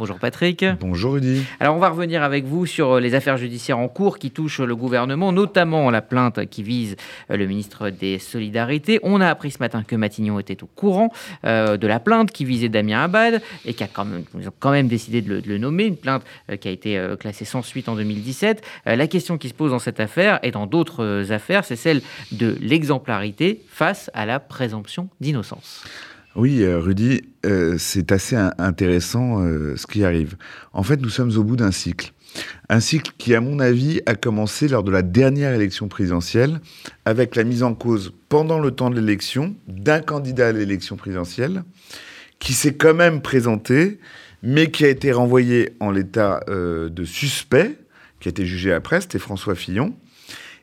Bonjour Patrick. Bonjour Rudy. Alors on va revenir avec vous sur les affaires judiciaires en cours qui touchent le gouvernement, notamment la plainte qui vise le ministre des Solidarités. On a appris ce matin que Matignon était au courant euh, de la plainte qui visait Damien Abad et qui a quand même, quand même décidé de le, nommer, une plainte euh, qui a été euh, classée sans suite en 2017. la question qui se pose dans cette affaire et dans d'autres affaires, c'est celle de l'exemplarité face à la présomption d'innocence. Oui, Rudy, c'est assez intéressant ce qui arrive. En fait, nous sommes au bout d'un cycle. Un cycle qui, à mon avis, a commencé lors de la dernière élection présidentielle, avec la mise en cause pendant le temps de l'élection d'un candidat à l'élection présidentielle, qui s'est quand même présenté, mais qui a été renvoyé en l'état euh, de suspect, qui a été jugé après, c'était François Fillon.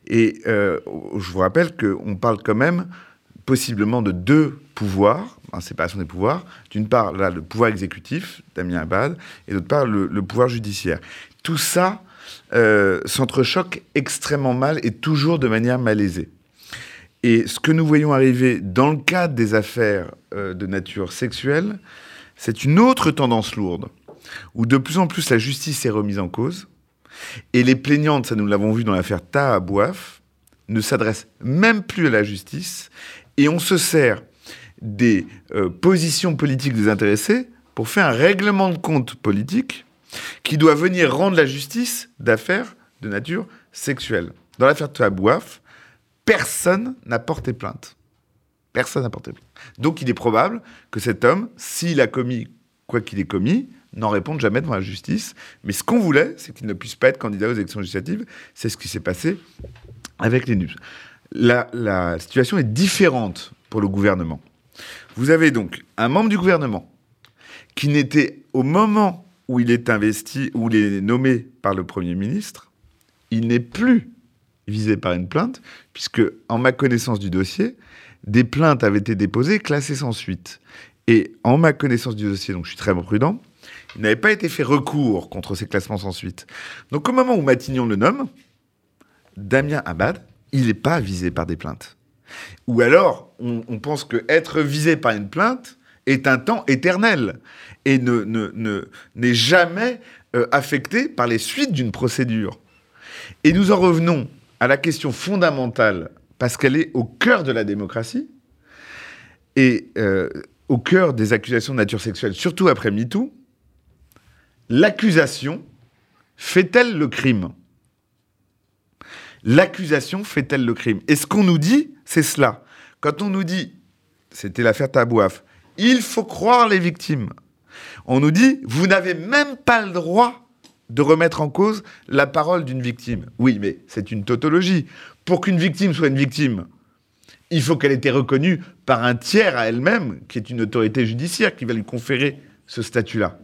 Et euh, je vous rappelle qu'on parle quand même possiblement de deux pouvoirs, en séparation des pouvoirs. D'une part, là, le pouvoir exécutif, Damien Abad, et d'autre part, le, pouvoir judiciaire. Tout ça euh, s'entrechoque extrêmement mal et toujours de manière malaisée. Et ce que nous voyons arriver dans le cadre des affaires euh, de nature sexuelle, c'est une autre tendance lourde, où de plus en plus la justice est remise en cause, et les plaignantes, ça nous l'avons vu dans l'affaire Ta ne s'adressent même plus à la justice, et on se sert des euh, positions politiques des intéressés pour faire un règlement de compte politique qui doit venir rendre la justice d'affaires de nature sexuelle. Dans l'affaire Tabouaf, personne n'a porté plainte. Personne n'a porté plainte. Donc il est probable que cet homme, s'il a commis quoi qu'il ait commis, n'en réponde jamais devant la justice. Mais ce qu'on voulait, c'est qu'il ne puisse pas être candidat aux élections législatives. C'est ce qui s'est passé avec les NUPS. La, situation est différente pour le gouvernement. Vous avez donc un membre du gouvernement qui n'était, au moment où il est investi, où il est nommé par le Premier ministre, il n'est plus visé par une plainte, puisque, en ma connaissance du dossier, des plaintes avaient été déposées, classées sans suite. Et en ma connaissance du dossier, donc je suis très prudent, il n'avait pas été fait recours contre ces classements sans suite. Donc au moment où Matignon le nomme, Damien Abad, il n'est pas visé par des plaintes. Ou alors, on, pense que être visé par une plainte est un temps éternel et ne, n'est jamais euh, affecté par les suites d'une procédure. Et nous en revenons à la question fondamentale, parce qu'elle est au cœur de la démocratie et euh, au cœur des accusations de nature sexuelle, surtout après MeToo, l'accusation fait-elle le crime? L'accusation fait-elle le crime? Et ce qu'on nous dit, c'est cela. Quand on nous dit, c'était l'affaire Tabouaf, il faut croire les victimes. On nous dit, vous n'avez même pas le droit de remettre en cause la parole d'une victime. Oui, mais c'est une tautologie. Pour qu'une victime soit une victime, il faut qu'elle ait été reconnue par un tiers à elle-même, qui est une autorité judiciaire, qui va lui conférer ce statut-là.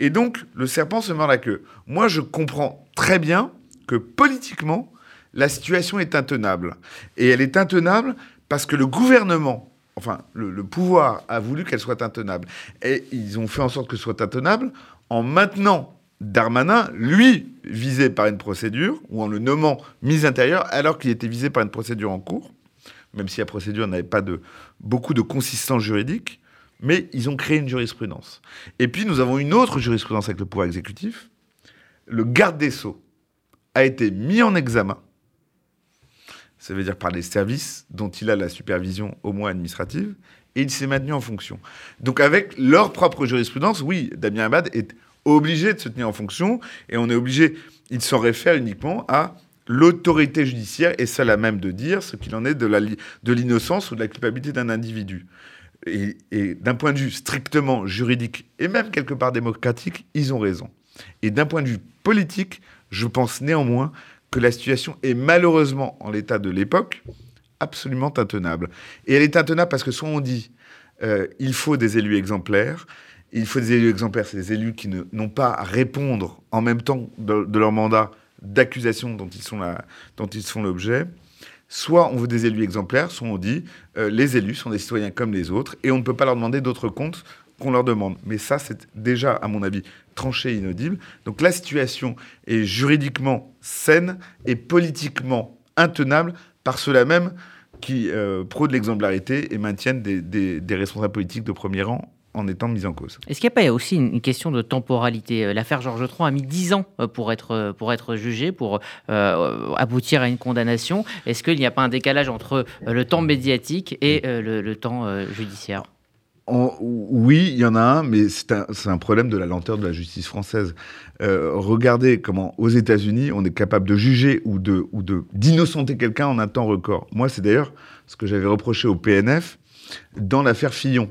Et donc, le serpent se mord la queue. Moi, je comprends très bien que politiquement, la situation est intenable. Et elle est intenable parce que le gouvernement, enfin, le, pouvoir a voulu qu'elle soit intenable. Et ils ont fait en sorte que ce soit intenable en maintenant Darmanin, lui, visé par une procédure, ou en le nommant mise intérieure, alors qu'il était visé par une procédure en cours, même si la procédure n'avait pas de, beaucoup de consistance juridique, mais ils ont créé une jurisprudence. Et puis nous avons une autre jurisprudence avec le pouvoir exécutif. Le garde des sceaux a été mis en examen, ça veut dire par les services dont il a la supervision au moins administrative, et il s'est maintenu en fonction. Donc avec leur propre jurisprudence, oui, Damien Abad est obligé de se tenir en fonction et on est obligé, il s'en réfère uniquement à l'autorité judiciaire et seule à même de dire ce qu'il en est de l'innocence ou de la culpabilité d'un individu. Et d'un point de vue strictement juridique et même quelque part démocratique, ils ont raison. Et d'un point de vue politique, je pense néanmoins que la situation est malheureusement, en l'état de l'époque, absolument intenable. Et elle est intenable parce que soit on dit euh, il faut des élus exemplaires, il faut des élus exemplaires, c'est des élus qui n'ont pas à répondre en même temps de, leur mandat d'accusation dont ils sont l'objet. Soit on veut des élus exemplaires, soit on dit euh, les élus sont des citoyens comme les autres et on ne peut pas leur demander d'autres comptes qu'on leur demande. Mais ça, c'est déjà, à mon avis, tranché et inaudible. Donc la situation est juridiquement saine et politiquement intenable par cela même qui euh, l'exemplarité et maintiennent des responsables politiques de premier rang en étant mise en cause. Est-ce qu'il n'y a pas aussi une question de temporalité? L'affaire Georges III a mis 10 ans pour être, pour être jugé, pour aboutir à une condamnation. Est-ce qu'il n'y a pas un décalage entre le temps médiatique et le, temps judiciaire? Oui, il y en a un, mais c'est un, problème de la lenteur de la justice française. Euh, regardez comment, aux États-Unis, on est capable de juger ou de d'innocenter quelqu'un en un temps record. Moi, c'est d'ailleurs ce que j'avais reproché au PNF dans l'affaire Fillon.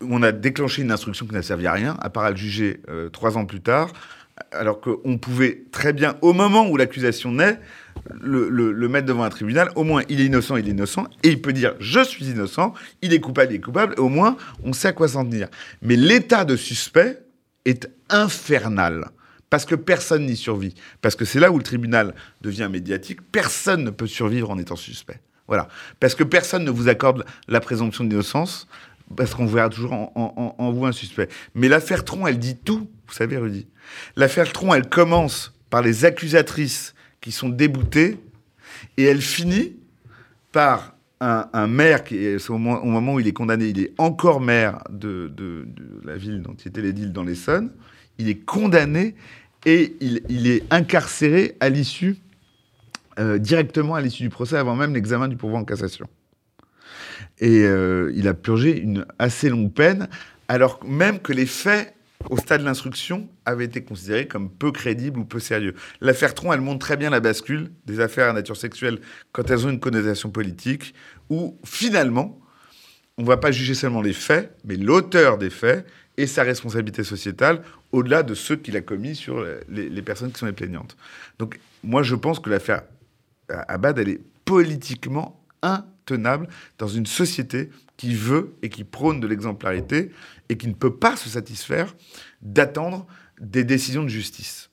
On a déclenché une instruction qui n'a servi à rien, à part à le juger euh, trois ans plus tard, alors qu'on pouvait très bien, au moment où l'accusation naît, le, mettre devant un tribunal, au moins il est innocent, il est innocent, et il peut dire je suis innocent, il est coupable, il est coupable, et au moins on sait à quoi s'en tenir. Mais l'état de suspect est infernal. Parce que personne n'y survit. Parce que c'est là où le tribunal devient médiatique. Personne ne peut survivre en étant suspect. Voilà. Parce que personne ne vous accorde la présomption d'innocence, parce qu'on verra toujours en, en vous un suspect. Mais l'affaire Tron, elle dit tout, vous savez, Rudy. L'affaire Tron, elle commence par les accusatrices qui sont déboutées et elle finit par un, maire qui, est, au, moment, où il est condamné, il est encore maire de, la ville dont il était l'édile dans l'Essonne. Il est condamné et il, est incarcéré à l'issue, euh, directement à l'issue du procès, avant même l'examen du pourvoi en cassation. Et euh, il a purgé une assez longue peine, alors même que les faits au stade de l'instruction, avait été considéré comme peu crédible ou peu sérieux. L'affaire Tron, elle montre très bien la bascule des affaires à nature sexuelle quand elles ont une connotation politique, où finalement, on ne va pas juger seulement les faits, mais l'auteur des faits et sa responsabilité sociétale, au-delà de ceux qu'il a commis sur les, personnes qui sont les plaignantes. Donc moi, je pense que l'affaire Abad, elle est politiquement intenable dans une société qui veut et qui prône de l'exemplarité et qui ne peut pas se satisfaire d'attendre des décisions de justice.